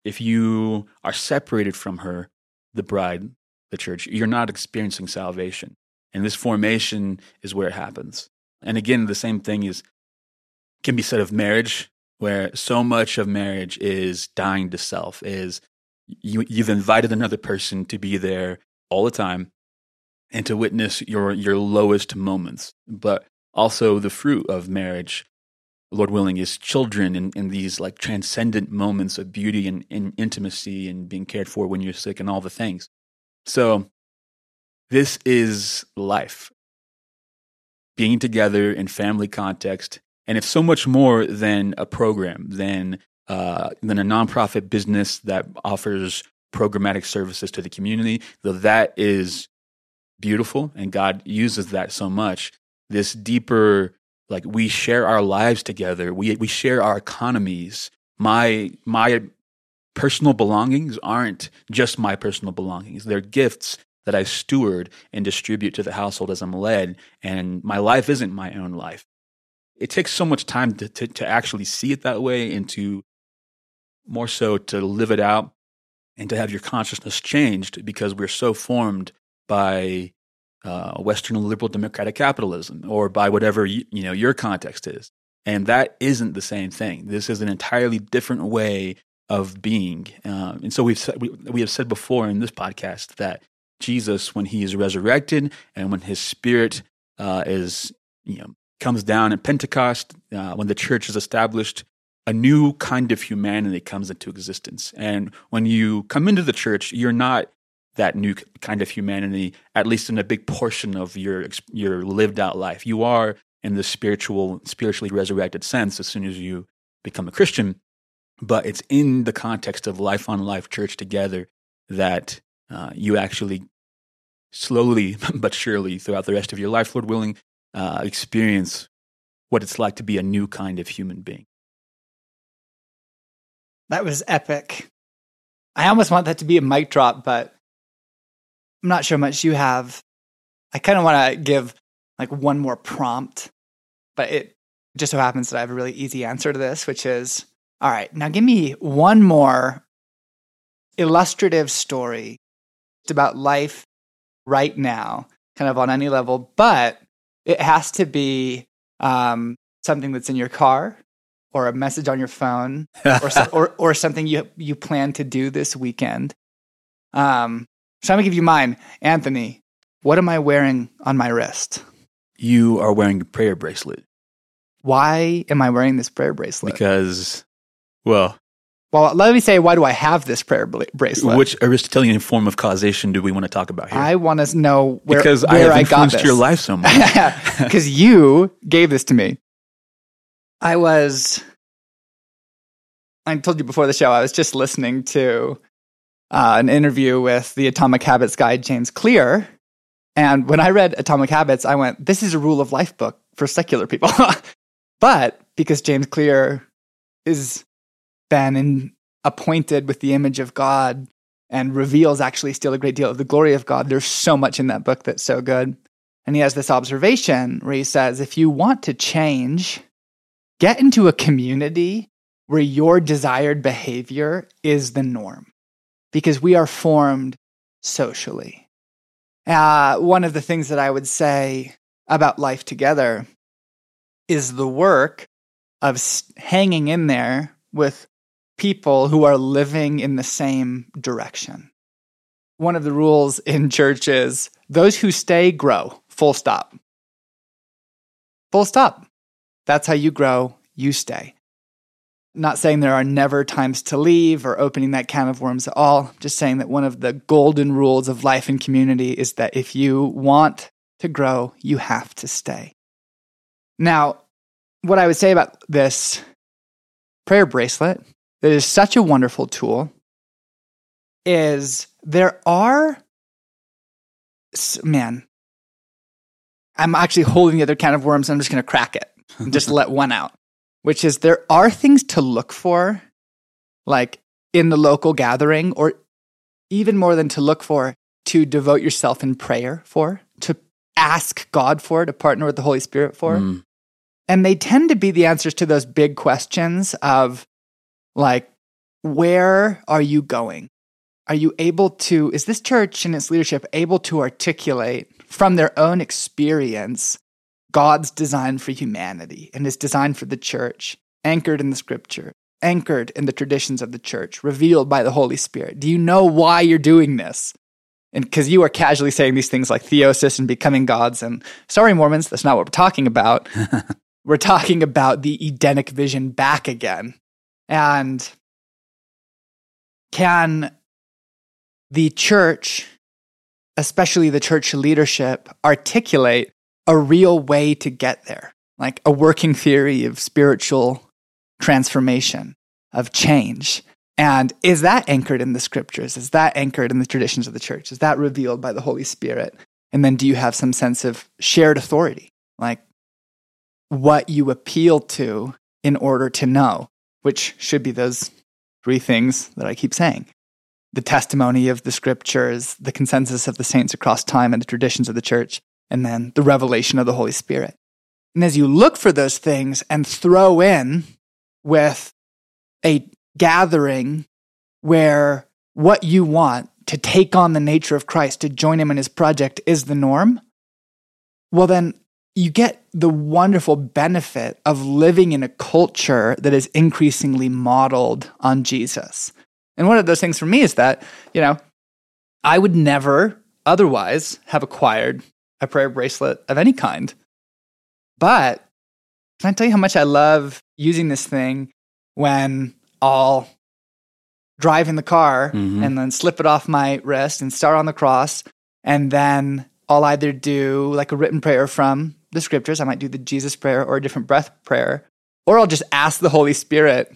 if you are separated from her, the bride, the church, you're not experiencing salvation. And this formation is where it happens. And again, the same thing is can be said of marriage, where so much of marriage is dying to self, is you, you've invited another person to be there all the time and to witness your, your lowest moments. But also the fruit of marriage, Lord willing, is children in, in these like transcendent moments of beauty and, and intimacy and being cared for when you're sick and all the things. So this is life. Being together in family context, and it's so much more than a program, than uh, than a nonprofit business that offers programmatic services to the community. Though that is beautiful, and God uses that so much. This deeper, like we share our lives together. We we share our economies. My my personal belongings aren't just my personal belongings. They're gifts that I steward and distribute to the household as I'm led. And my life isn't my own life. It takes so much time to, to, to actually see it that way and to more so to live it out and to have your consciousness changed because we're so formed by uh, Western liberal democratic capitalism or by whatever you, you know your context is. And that isn't the same thing. This is an entirely different way of being. Uh, and so we've we, we have said before in this podcast that Jesus, when he is resurrected and when his spirit uh, is, you know, comes down at Pentecost, uh, when the church is established, a new kind of humanity comes into existence. And when you come into the church, you're not that new kind of humanity, at least in a big portion of your your lived out life. You are in the spiritual, spiritually resurrected sense as soon as you become a Christian. But it's in the context of life on life church together that uh, you actually slowly but surely throughout the rest of your life, Lord willing, uh, experience what it's like to be a new kind of human being. That was epic. I almost want that to be a mic drop, but I'm not sure much you have. I kind of want to give like one more prompt, but it just so happens that I have a really easy answer to this, which is all right, now give me one more illustrative story it's about life right now, kind of on any level, but it has to be um, something that's in your car or a message on your phone or, so, or, or something you, you plan to do this weekend. Um, so I'm gonna give you mine. Anthony, what am I wearing on my wrist? You are wearing a prayer bracelet. Why am I wearing this prayer bracelet? Because, well, well, let me say, why do I have this prayer bracelet? Which Aristotelian form of causation do we want to talk about here? I want to know where, because where I have influenced I your life so much. Because you gave this to me. I was, I told you before the show, I was just listening to uh, an interview with the Atomic Habits guy, James Clear. And when I read Atomic Habits, I went, this is a rule of life book for secular people. but because James Clear is been in, appointed with the image of God and reveals actually still a great deal of the glory of God. There's so much in that book that's so good. And he has this observation where he says, if you want to change, get into a community where your desired behavior is the norm because we are formed socially. Uh, one of the things that I would say about life together is the work of hanging in there with people who are living in the same direction. One of the rules in church is those who stay grow, full stop. Full stop. That's how you grow, you stay. Not saying there are never times to leave or opening that can of worms at all. Just saying that one of the golden rules of life and community is that if you want to grow, you have to stay. Now, what I would say about this prayer bracelet that is such a wonderful tool is there are man i'm actually holding the other can of worms i'm just going to crack it and just let one out which is there are things to look for like in the local gathering or even more than to look for to devote yourself in prayer for to ask god for to partner with the holy spirit for mm. and they tend to be the answers to those big questions of like where are you going are you able to, is this church and its leadership able to articulate from their own experience God's design for humanity and his design for the church, anchored in the scripture, anchored in the traditions of the church, revealed by the Holy Spirit? Do you know why you're doing this? And because you are casually saying these things like theosis and becoming gods, and sorry, Mormons, that's not what we're talking about. we're talking about the Edenic vision back again. And can the church, especially the church leadership, articulate a real way to get there, like a working theory of spiritual transformation, of change. And is that anchored in the scriptures? Is that anchored in the traditions of the church? Is that revealed by the Holy Spirit? And then do you have some sense of shared authority, like what you appeal to in order to know, which should be those three things that I keep saying the testimony of the scriptures, the consensus of the saints across time and the traditions of the church, and then the revelation of the Holy Spirit. And as you look for those things and throw in with a gathering where what you want to take on the nature of Christ, to join him in his project is the norm, well, then you get the wonderful benefit of living in a culture that is increasingly modeled on Jesus. And one of those things for me is that, you know, I would never otherwise have acquired a prayer bracelet of any kind. But can I tell you how much I love using this thing when I'll drive in the car mm-hmm. and then slip it off my wrist and start on the cross. And then I'll either do like a written prayer from the scriptures. I might do the Jesus prayer or a different breath prayer. Or I'll just ask the Holy Spirit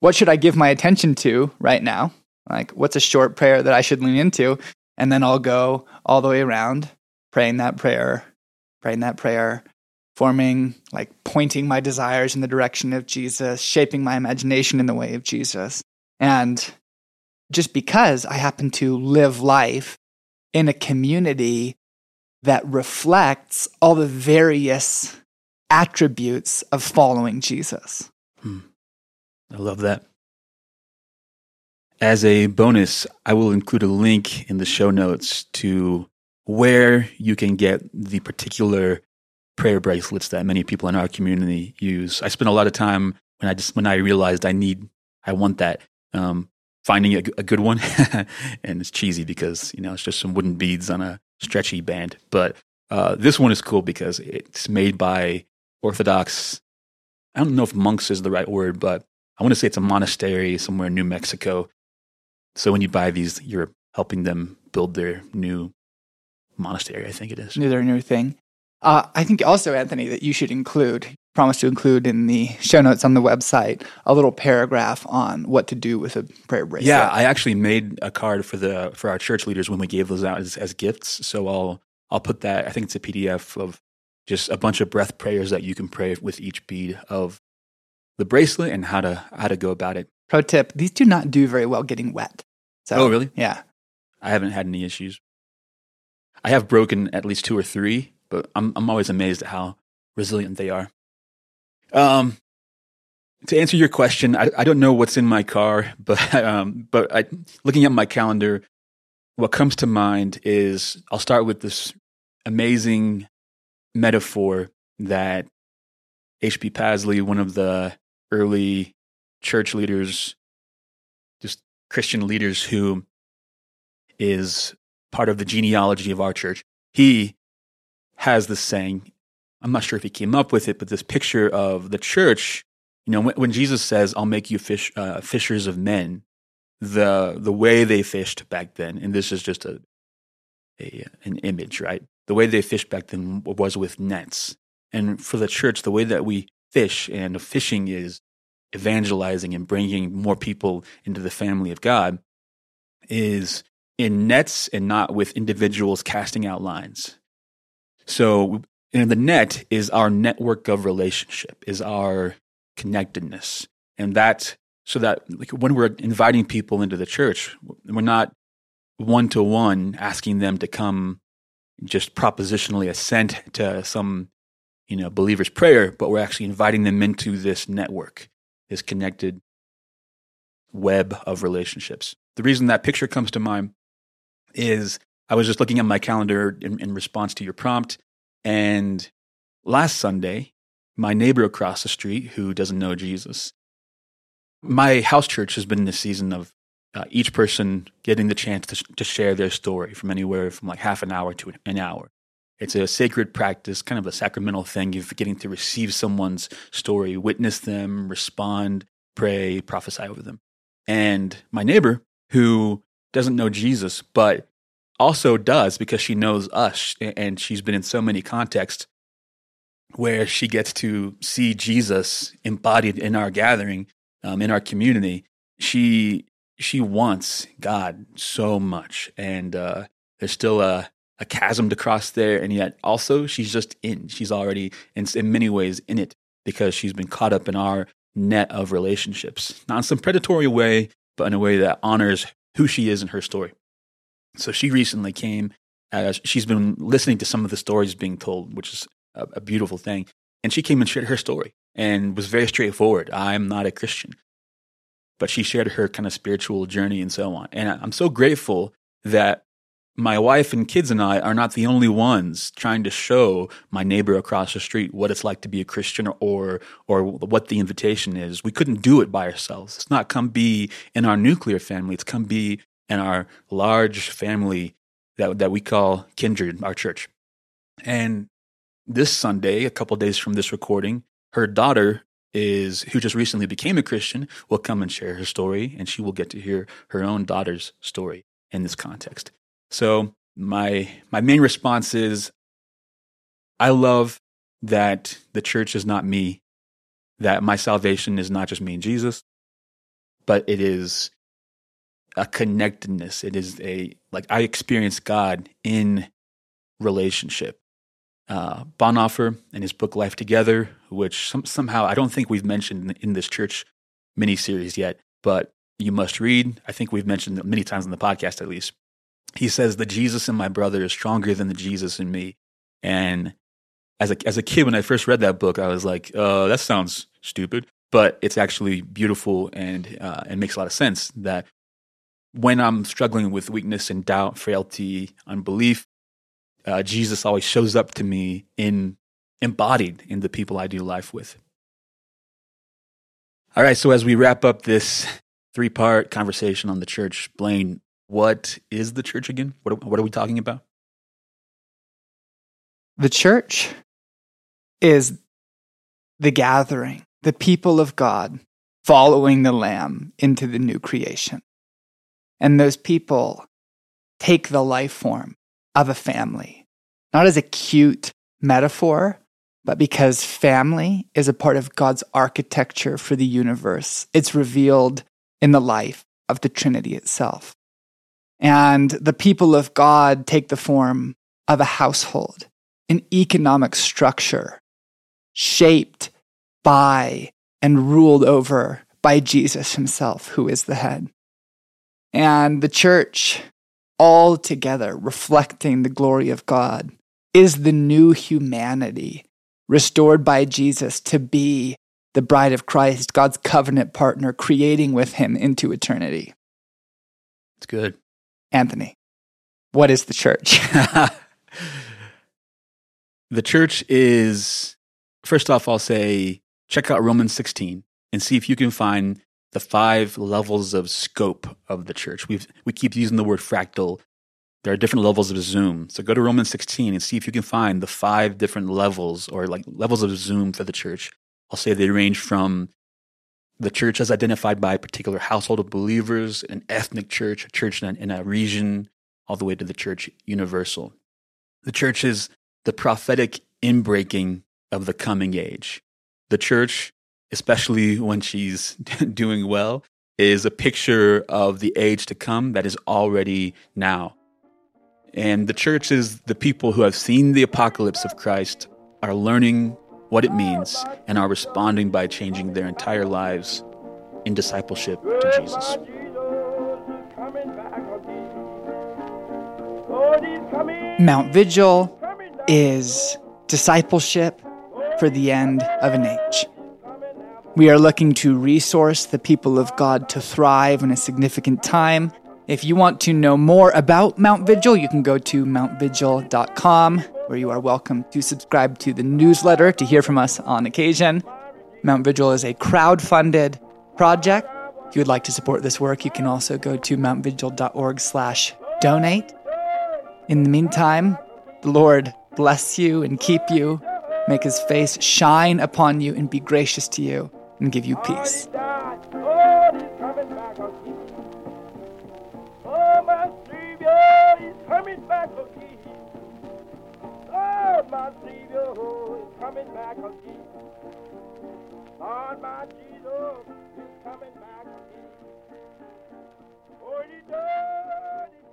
what should I give my attention to right now? Like, what's a short prayer that I should lean into? And then I'll go all the way around praying that prayer, praying that prayer, forming, like pointing my desires in the direction of Jesus, shaping my imagination in the way of Jesus. And just because I happen to live life in a community that reflects all the various attributes of following Jesus. Hmm. I love that. As a bonus, I will include a link in the show notes to where you can get the particular prayer bracelets that many people in our community use. I spent a lot of time when I just when I realized I need I want that um, finding a, a good one, and it's cheesy because you know it's just some wooden beads on a stretchy band. But uh, this one is cool because it's made by Orthodox. I don't know if monks is the right word, but I want to say it's a monastery somewhere in New Mexico. So when you buy these, you're helping them build their new monastery, I think it is. Their new thing. Uh, I think also, Anthony, that you should include, promise to include in the show notes on the website, a little paragraph on what to do with a prayer bracelet. Yeah, I actually made a card for the for our church leaders when we gave those out as, as gifts. So I'll I'll put that. I think it's a PDF of just a bunch of breath prayers that you can pray with each bead of the bracelet and how to how to go about it. Pro tip: These do not do very well getting wet. So, oh, really? Yeah. I haven't had any issues. I have broken at least two or three, but I'm I'm always amazed at how resilient they are. Um, to answer your question, I, I don't know what's in my car, but um, but I, looking at my calendar, what comes to mind is I'll start with this amazing metaphor that H.P. Pasley, one of the early church leaders, just Christian leaders who is part of the genealogy of our church. He has this saying, I'm not sure if he came up with it, but this picture of the church, You know, when, when Jesus says, "I'll make you fish uh, fishers of men," the the way they fished back then, and this is just a, a an image, right? The way they fished back then was with nets, and for the church, the way that we fish and fishing is evangelizing and bringing more people into the family of God is in nets and not with individuals casting out lines. So, in the net is our network of relationship, is our connectedness. And that, so that like, when we're inviting people into the church, we're not one to one asking them to come just propositionally assent to some, you know, believer's prayer, but we're actually inviting them into this network, this connected web of relationships. The reason that picture comes to mind is I was just looking at my calendar in, in response to your prompt, and last Sunday, my neighbor across the street who doesn't know Jesus, my house church has been in a season of uh, each person getting the chance to, to share their story from anywhere from like half an hour to an hour. It's a sacred practice, kind of a sacramental thing of getting to receive someone's story, witness them, respond, pray, prophesy over them. And my neighbor, who doesn't know Jesus, but also does because she knows us and she's been in so many contexts where she gets to see Jesus embodied in our gathering, um, in our community. She she wants God so much, and uh, there's still a a chasm to cross there, and yet also she's just in. She's already in in many ways in it because she's been caught up in our net of relationships, not in some predatory way, but in a way that honors who she is and her story. So she recently came. Uh, she's been listening to some of the stories being told, which is a, a beautiful thing. And she came and shared her story and was very straightforward. I'm not a Christian. But she shared her kind of spiritual journey and so on. And I'm so grateful that my wife and kids and I are not the only ones trying to show my neighbor across the street what it's like to be a Christian or or what the invitation is. We couldn't do it by ourselves. It's not come be in our nuclear family. It's come be in our large family that that we call Kindred, our church. And this Sunday, a couple days from this recording, her daughter is who just recently became a Christian will come and share her story, and she will get to hear her own daughter's story in this context. So my my main response is I love that the church is not me, that my salvation is not just me and Jesus, but it is a connectedness. It is a like I experience God in relationship uh, Bonhoeffer and his book Life Together, which some, somehow I don't think we've mentioned in this church mini series yet, but you must read. I think we've mentioned it many times in the podcast at least. He says the Jesus in my brother is stronger than the Jesus in me. And as a as a kid, when I first read that book, I was like, uh, that sounds stupid, but it's actually beautiful and uh, and makes a lot of sense that when I'm struggling with weakness and doubt, frailty, unbelief, uh, Jesus always shows up to me in embodied in the people I do life with. All right, so as we wrap up this three part conversation on the church, Blaine, what is the church again? What, what are we talking about? The church is the gathering, the people of God following the Lamb into the new creation. And those people take the life form of a family, not as a cute metaphor, but because family is a part of God's architecture for the universe. It's revealed in the life of the Trinity itself. And the people of God take the form of a household, an economic structure shaped by and ruled over by Jesus himself, who is the head. And the church all together reflecting the glory of God, is the new humanity restored by Jesus to be the bride of Christ, God's covenant partner, creating with him into eternity. It's good. Anthony, what is the church? the church is, first off, I'll say check out Romans 16 and see if you can find the five levels of scope of the church. we we keep using the word fractal. There are different levels of Zoom. So go to Romans 16 and see if you can find the five different levels or like levels of Zoom for the church. I'll say they range from the church is identified by a particular household of believers, an ethnic church, a church in a, in a region, all the way to the church universal. The church is the prophetic inbreaking of the coming age. The church, especially when she's doing well, is a picture of the age to come that is already now. And the church is the people who have seen the apocalypse of Christ, are learning what it means, and are responding by changing their entire lives in discipleship to Jesus. Mount Vigil is discipleship for the end of an age. We are looking to resource the people of God to thrive in a significant time. If you want to know more about Mount Vigil, you can go to mountvigil.com, where you are welcome to subscribe to the newsletter to hear from us on occasion. Mount Vigil is a crowd-funded project. If you would like to support this work, you can also go to mountvigil.org/donate. In the meantime, the Lord bless you and keep you, make his face shine upon you and be gracious to you, and give you peace. My Savior oh, is coming back again. Lord, my Jesus is coming back again. Oh, he does.